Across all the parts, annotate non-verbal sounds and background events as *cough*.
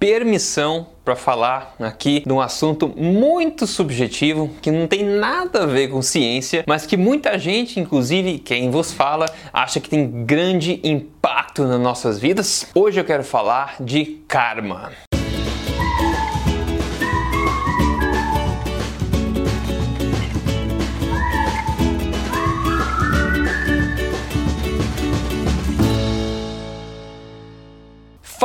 permissão para falar aqui de um assunto muito subjetivo que não tem nada a ver com ciência, mas que muita gente, inclusive quem vos fala, acha que tem grande impacto nas nossas vidas. Hoje eu quero falar de karma.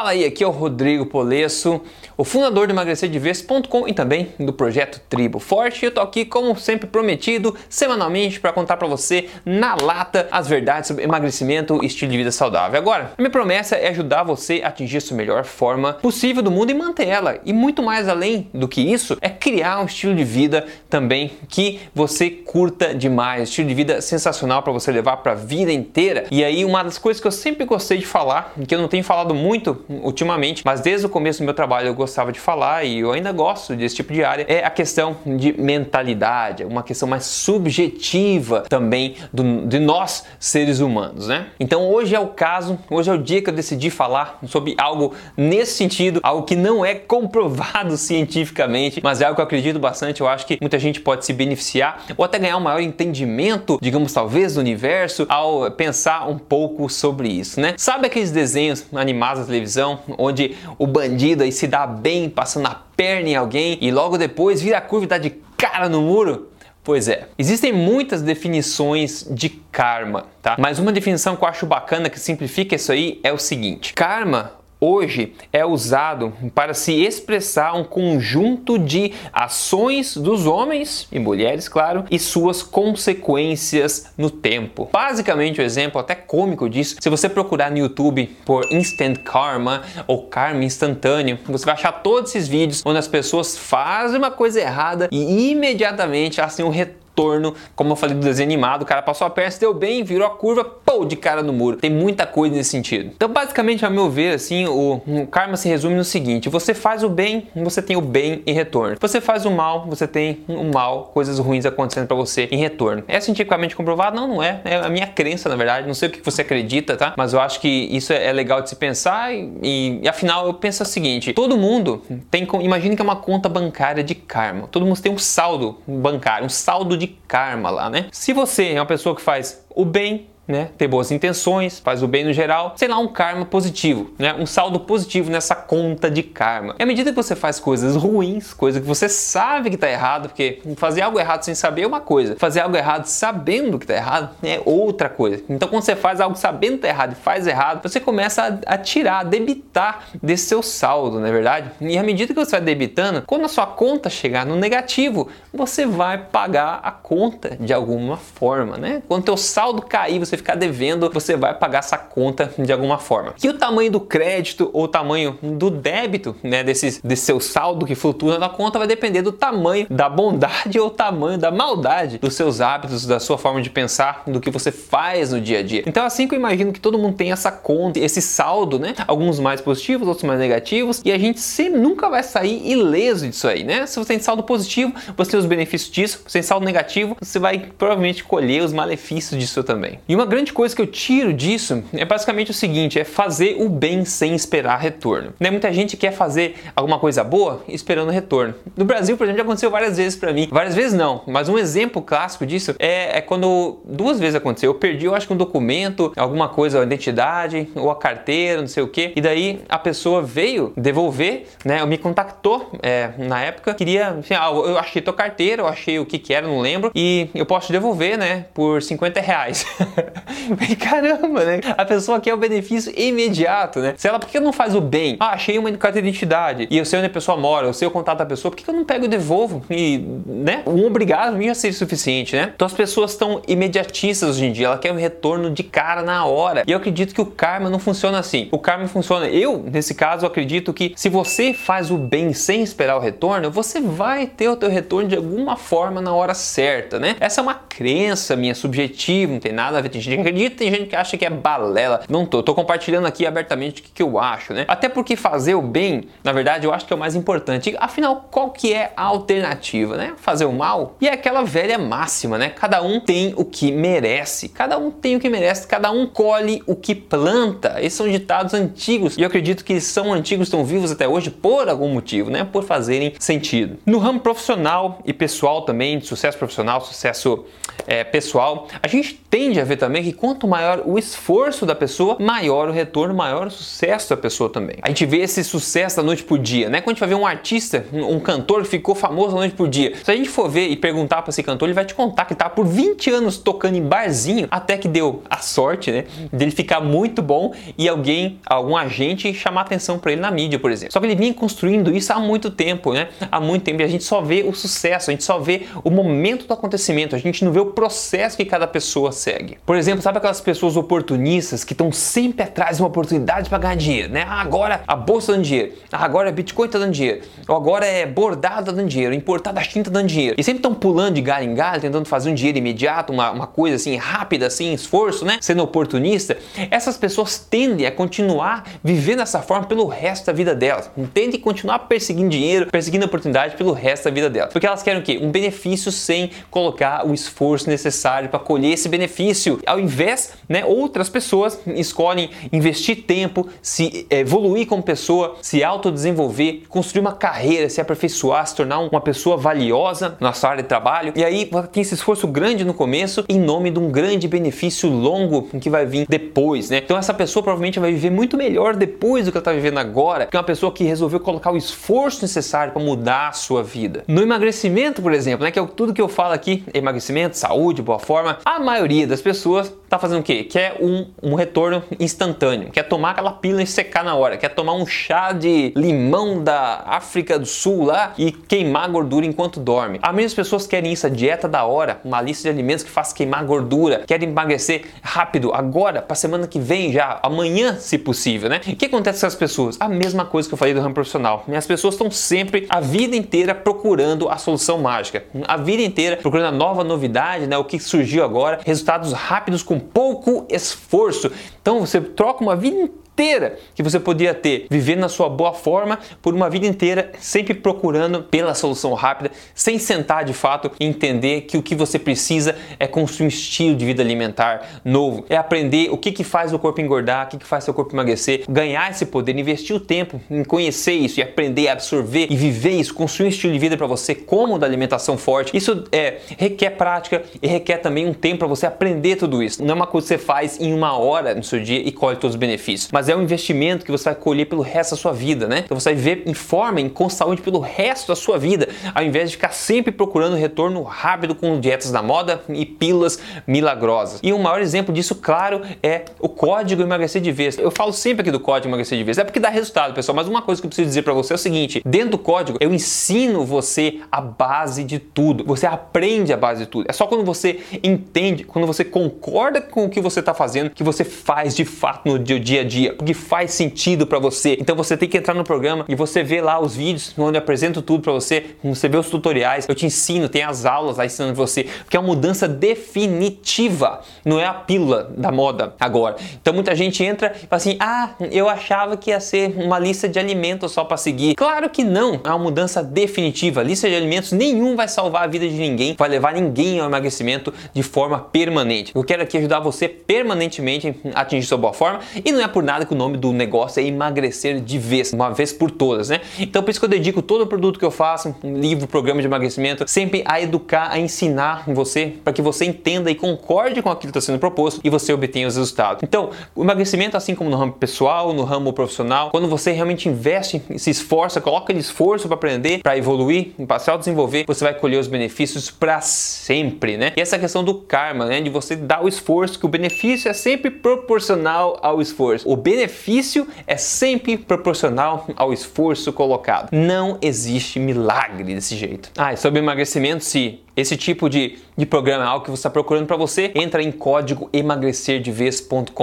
Fala aí, aqui é o Rodrigo Polesso, o fundador do emagrecerdevez.com e também do projeto Tribo Forte. Eu tô aqui, como sempre prometido, semanalmente para contar para você na lata as verdades sobre emagrecimento e estilo de vida saudável. Agora, minha promessa é ajudar você a atingir a sua melhor forma possível do mundo e manter ela. E muito mais além do que isso, é criar um estilo de vida também que você curta demais, estilo de vida sensacional para você levar para a vida inteira. E aí uma das coisas que eu sempre gostei de falar, que eu não tenho falado muito ultimamente, mas desde o começo do meu trabalho eu gostava de falar e eu ainda gosto desse tipo de área, é a questão de mentalidade, uma questão mais subjetiva também do, de nós seres humanos, né? Então hoje é o caso, hoje é o dia que eu decidi falar sobre algo nesse sentido, algo que não é comprovado *laughs* cientificamente, mas é algo que eu acredito bastante, eu acho que muita gente pode se beneficiar ou até ganhar um maior entendimento, digamos talvez, do universo ao pensar um pouco sobre isso, né? Sabe aqueles desenhos animados da televisão onde o bandido aí se dá bem passando a perna em alguém e logo depois vira a curva e dá de cara no muro? Pois é, existem muitas definições de karma, tá? Mas uma definição que eu acho bacana que simplifica isso aí é o seguinte: karma hoje é usado para se expressar um conjunto de ações dos homens e mulheres, claro, e suas consequências no tempo. Basicamente, o um exemplo até cômico disso, se você procurar no YouTube por Instant Karma ou Karma instantâneo, você vai achar todos esses vídeos onde as pessoas fazem uma coisa errada e imediatamente assim um retorno retorno, como eu falei do desenho animado, o cara passou a perna, se deu bem, virou a curva, pô, de cara no muro. Tem muita coisa nesse sentido. Então, basicamente, a meu ver, assim, o, o karma se resume no seguinte: você faz o bem, você tem o bem em retorno. Você faz o mal, você tem o mal, coisas ruins acontecendo para você em retorno. É cientificamente comprovado? Não, não é. É a minha crença, na verdade. Não sei o que você acredita, tá? Mas eu acho que isso é legal de se pensar e, e, e afinal eu penso o seguinte: todo mundo tem, imagine que é uma conta bancária de karma. Todo mundo tem um saldo bancário, um saldo de karma lá, né? Se você é uma pessoa que faz o bem né, ter boas intenções, faz o bem no geral, sei lá, um karma positivo, né, um saldo positivo nessa conta de karma. E à medida que você faz coisas ruins, coisa que você sabe que está errado, porque fazer algo errado sem saber é uma coisa, fazer algo errado sabendo que está errado é outra coisa. Então quando você faz algo sabendo que está errado e faz errado, você começa a, tirar, a debitar desse seu saldo, não é verdade? E à medida que você vai debitando, quando a sua conta chegar no negativo, você vai pagar a conta de alguma forma, né? Quando teu saldo cair, você ficar devendo, você vai pagar essa conta de alguma forma. E o tamanho do crédito ou o tamanho do débito, né, desse, desse seu saldo que flutua na conta vai depender do tamanho da bondade *laughs* ou tamanho da maldade dos seus hábitos, da sua forma de pensar, do que você faz no dia a dia. Então, assim que eu imagino que todo mundo tem essa conta, esse saldo, né? Alguns mais positivos, outros mais negativos, e a gente sempre nunca vai sair ileso disso aí, né? Se você tem saldo positivo, você tem os benefícios disso, se tem saldo negativo, você vai provavelmente colher os malefícios disso também. E uma grande coisa que eu tiro disso é basicamente o seguinte: é fazer o bem sem esperar retorno. Né? Muita gente quer fazer alguma coisa boa esperando retorno. No Brasil, por exemplo, já aconteceu várias vezes para mim. Várias vezes não, mas um exemplo clássico disso é, é, quando duas vezes aconteceu. Eu perdi, eu acho que um documento, alguma coisa, a identidade ou a carteira, não sei o que. E daí a pessoa veio devolver, né? Me contactou é, na época, queria, assim, ah, eu achei tua carteira, eu achei o que que era, não lembro, e eu posso devolver, né? Por 50 reais. *laughs* *laughs* caramba, né? A pessoa quer o benefício imediato, né? Se ela, por que não faz o bem? Ah, achei uma carta de identidade e eu sei onde a pessoa mora, eu sei o contato da pessoa, por que eu não pego e devolvo? E, né? Um obrigado ia ser suficiente, né? Então as pessoas estão imediatistas hoje em dia, ela quer um retorno de cara na hora. E eu acredito que o karma não funciona assim. O karma funciona, eu, nesse caso, acredito que se você faz o bem sem esperar o retorno, você vai ter o teu retorno de alguma forma na hora certa, né? Essa é uma crença minha subjetiva, não tem nada a ver Tem gente que acredita, tem gente que acha que é balela. Não tô, tô compartilhando aqui abertamente o que, que eu acho, né? Até porque fazer o bem, na verdade, eu acho que é o mais importante. Afinal, qual que é a alternativa, né? Fazer o mal? E é aquela velha máxima, né? Cada um tem o que merece. Cada um tem o que merece, cada um colhe o que planta. Esses são ditados antigos e eu acredito que são antigos, estão vivos até hoje por algum motivo, né? Por fazerem sentido. No ramo profissional e pessoal também, de sucesso profissional, sucesso é, pessoal, a gente tende a ver também que quanto maior o esforço da pessoa, maior o retorno, maior o sucesso da pessoa também. A gente vê esse sucesso da noite por dia, né? Quando a gente vai ver um artista, um cantor que ficou famoso da noite por dia, se a gente for ver e perguntar para esse cantor, ele vai te contar que tá por 20 anos tocando em barzinho até que deu a sorte, né, dele ficar muito bom e alguém, algum agente chamar atenção para ele na mídia, por exemplo. Só que ele vinha construindo isso há muito tempo, né? Há muito tempo e a gente só vê o sucesso, a gente só vê o momento do acontecimento, a gente não vê o processo que cada pessoa segue. Por exemplo, sabe aquelas pessoas oportunistas que estão sempre atrás de uma oportunidade para ganhar dinheiro, né? Ah, agora a bolsa tá dando dinheiro, ah, agora a Bitcoin está dando dinheiro, ou agora é bordado tá dando dinheiro, importado da China tá dando dinheiro. E sempre estão pulando de galho em galho, tentando fazer um dinheiro imediato, uma, uma coisa assim rápida, assim, esforço, né? Sendo oportunista. Essas pessoas tendem a continuar vivendo dessa forma pelo resto da vida delas. Tendem a continuar perseguindo dinheiro, perseguindo oportunidade pelo resto da vida delas. Porque elas querem o quê? Um benefício sem colocar o esforço necessário para colher esse benefício. Ao invés, né, outras pessoas escolhem investir tempo, se evoluir como pessoa, se autodesenvolver, construir uma carreira, se aperfeiçoar, se tornar uma pessoa valiosa na sua área de trabalho. E aí tem esse esforço grande no começo em nome de um grande benefício longo que vai vir depois, né? Então essa pessoa provavelmente vai viver muito melhor depois do que ela está vivendo agora, que é uma pessoa que resolveu colocar o esforço necessário para mudar a sua vida. No emagrecimento, por exemplo, né, que é tudo que eu falo aqui, emagrecimento, saúde, boa forma, a maioria das pessoas tá fazendo o quê? Quer um, um retorno instantâneo, quer tomar aquela pílula e secar na hora, quer tomar um chá de limão da África do Sul lá e queimar gordura enquanto dorme. A das pessoas querem isso, a dieta da hora, uma lista de alimentos que faz queimar gordura, querem emagrecer rápido, agora, para semana que vem já, amanhã, se possível, né? O que acontece com as pessoas? A mesma coisa que eu falei do ramo profissional. As pessoas estão sempre a vida inteira procurando a solução mágica, a vida inteira procurando a nova novidade, né? O que surgiu agora, resultados rápidos com pouco esforço. Então você troca uma vida inteira que você podia ter vivendo na sua boa forma por uma vida inteira, sempre procurando pela solução rápida, sem sentar de fato e entender que o que você precisa é construir um estilo de vida alimentar novo, é aprender o que, que faz o corpo engordar, o que, que faz seu corpo emagrecer, ganhar esse poder, investir o tempo em conhecer isso e aprender a absorver e viver isso, construir um estilo de vida para você como da alimentação forte. Isso é, requer prática e requer também um tempo para você aprender tudo isso. Não é uma coisa que você faz em uma hora no seu dia e colhe todos os benefícios, mas é um investimento que você vai colher pelo resto da sua vida, né? Então você vai viver em forma, em com saúde pelo resto da sua vida, ao invés de ficar sempre procurando retorno rápido com dietas da moda e pílulas milagrosas. E um maior exemplo disso, claro, é o código emagrecer de vez. Eu falo sempre aqui do código emagrecer de vez, é porque dá resultado, pessoal, mas uma coisa que eu preciso dizer para você é o seguinte, dentro do código eu ensino você a base de tudo. Você aprende a base de tudo. É só quando você entende, quando você concorda com o que você está fazendo, que você faz de fato no dia a dia que faz sentido para você. Então você tem que entrar no programa e você vê lá os vídeos onde eu apresento tudo para você, você vê os tutoriais, eu te ensino, tem as aulas lá ensinando você, porque é uma mudança definitiva, não é a pílula da moda agora. Então muita gente entra e fala assim: "Ah, eu achava que ia ser uma lista de alimentos só para seguir". Claro que não, é uma mudança definitiva. lista de alimentos nenhum vai salvar a vida de ninguém, vai levar ninguém ao emagrecimento de forma permanente. Eu quero aqui ajudar você permanentemente a atingir sua boa forma e não é por nada que o nome do negócio é emagrecer de vez, uma vez por todas, né? Então por isso que eu dedico todo o produto que eu faço, um livro, programa de emagrecimento, sempre a educar, a ensinar você, para que você entenda e concorde com aquilo que está sendo proposto e você obtenha os resultados. Então, o emagrecimento, assim como no ramo pessoal, no ramo profissional, quando você realmente investe, se esforça, coloca aquele esforço para aprender, para evoluir, para se desenvolver, você vai colher os benefícios para sempre, né? E essa questão do karma, né? De você dar o esforço, que o benefício é sempre proporcional ao esforço. O benefício é sempre proporcional ao esforço colocado. Não existe milagre desse jeito. Ah, e sobre emagrecimento, se esse tipo de, de programa é algo que você está procurando para você, entra em código emagrecerdevez.com.br.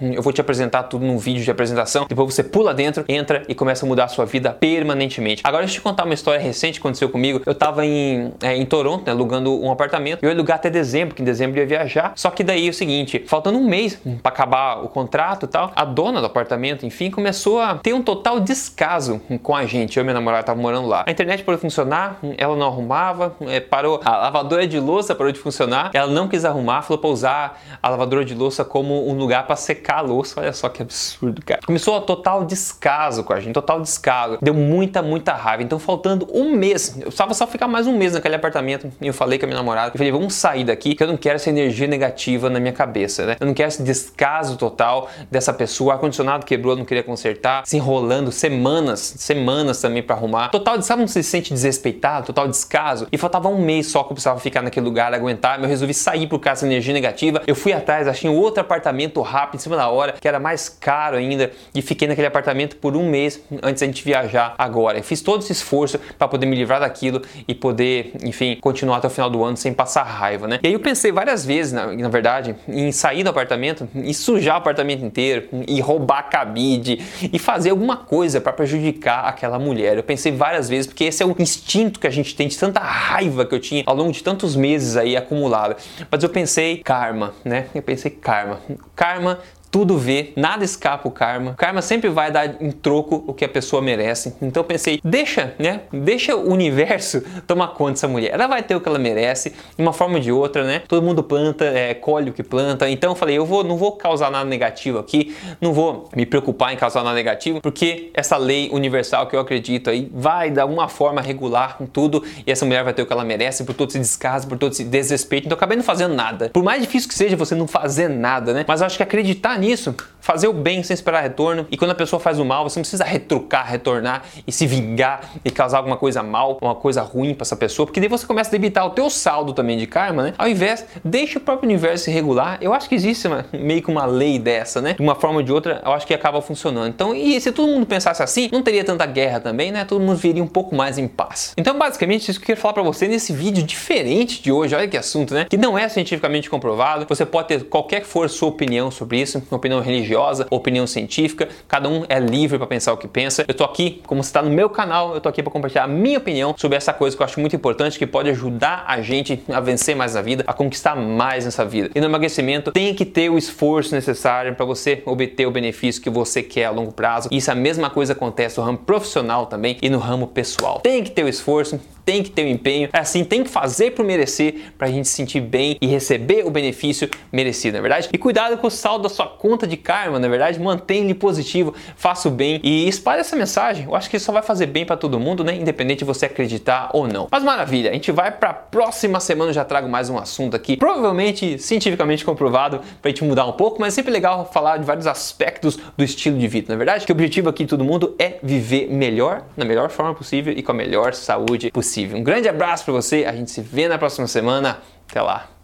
Eu vou te apresentar tudo num vídeo de apresentação. Depois você pula dentro, entra e começa a mudar a sua vida permanentemente. Agora deixa eu te contar uma história recente que aconteceu comigo. Eu estava em, é, em Toronto, né, alugando um apartamento. Eu ia alugar até dezembro, que em dezembro eu ia viajar. Só que daí é o seguinte, faltando um mês para acabar o contrato e tal, a dona do apartamento, enfim, começou a ter um total descaso com a gente. Eu e minha namorada estavam morando lá. A internet de funcionar, ela não arrumava, é, parou. A lavadora de louça parou de funcionar, ela não quis arrumar, falou para usar a lavadora de louça como um lugar para secar a louça. Olha só que absurdo, cara. Começou a total descaso com a gente, total descaso. Deu muita, muita raiva. Então, faltando um mês, eu estava só ficar mais um mês naquele apartamento. E eu falei com a minha namorada, eu falei, vamos sair daqui, que eu não quero essa energia negativa na minha cabeça, né? Eu não quero esse descaso total dessa pessoa. O ar-condicionado quebrou, não queria consertar, se enrolando semanas, semanas também para arrumar. Total, sabe, não se sente desrespeitado, total descaso. E faltava um mês só que eu precisava ficar naquele lugar, aguentar. Eu resolvi sair por causa da energia negativa. Eu fui atrás, achei um outro apartamento rápido, em cima da hora, que era mais caro ainda, e fiquei naquele apartamento por um mês antes da gente viajar agora. Eu fiz todo esse esforço para poder me livrar daquilo e poder, enfim, continuar até o final do ano sem passar raiva, né? E aí eu pensei várias vezes, na, na verdade, em sair do apartamento e sujar o apartamento inteiro, e roubar cabide, e fazer alguma coisa para prejudicar aquela mulher. Eu pensei várias vezes, porque esse é o instinto que a gente tem de tanta raiva que eu tinha ao longo de tantos meses aí acumulada. Mas eu pensei karma, né? Eu pensei karma. Karma tudo vê, nada escapa o karma. O karma sempre vai dar em troco o que a pessoa merece. Então pensei, deixa, né? Deixa o universo *laughs* tomar conta dessa mulher. Ela vai ter o que ela merece, de uma forma ou de outra, né? Todo mundo planta, é, colhe o que planta. Então eu falei, eu vou, não vou causar nada negativo aqui, não vou me preocupar em causar nada negativo, porque essa lei universal que eu acredito aí vai de alguma forma regular com tudo e essa mulher vai ter o que ela merece por todo esse descaso, por todo esse desrespeito. Então eu acabei não fazendo nada. Por mais difícil que seja você não fazer nada, né? Mas eu acho que acreditar nisso nisso, fazer o bem sem esperar retorno. E quando a pessoa faz o mal, você não precisa retrucar, retornar e se vingar e causar alguma coisa mal, uma coisa ruim para essa pessoa, porque daí você começa a debitar o teu saldo também de karma, né? Ao invés, deixa o próprio universo se regular. Eu acho que existe uma, meio que uma lei dessa, né? De uma forma ou de outra, eu acho que acaba funcionando. Então, e se todo mundo pensasse assim, não teria tanta guerra também, né? Todo mundo viria um pouco mais em paz. Então, basicamente, isso que eu queria falar para você nesse vídeo diferente de hoje. Olha que assunto, né? Que não é cientificamente comprovado. Você pode ter qualquer que for sua opinião sobre isso opinião religiosa, opinião científica, cada um é livre para pensar o que pensa. Eu tô aqui, como você está no meu canal, eu tô aqui para compartilhar a minha opinião sobre essa coisa que eu acho muito importante, que pode ajudar a gente a vencer mais na vida, a conquistar mais nessa vida. E no emagrecimento tem que ter o esforço necessário para você obter o benefício que você quer a longo prazo. Isso a mesma coisa acontece no ramo profissional também e no ramo pessoal. Tem que ter o esforço, tem que ter o um empenho, é assim, tem que fazer por merecer para a gente se sentir bem e receber o benefício merecido, na é verdade? E cuidado com o saldo da sua conta de karma, na é verdade? Mantenha ele positivo, faça o bem e espalhe essa mensagem. Eu acho que isso só vai fazer bem para todo mundo, né? Independente de você acreditar ou não. Mas maravilha, a gente vai para a próxima semana, eu já trago mais um assunto aqui, provavelmente cientificamente comprovado para a gente mudar um pouco, mas é sempre legal falar de vários aspectos do estilo de vida, na é verdade? Que o objetivo aqui de todo mundo é viver melhor, na melhor forma possível e com a melhor saúde possível Um grande abraço para você, a gente se vê na próxima semana. Até lá.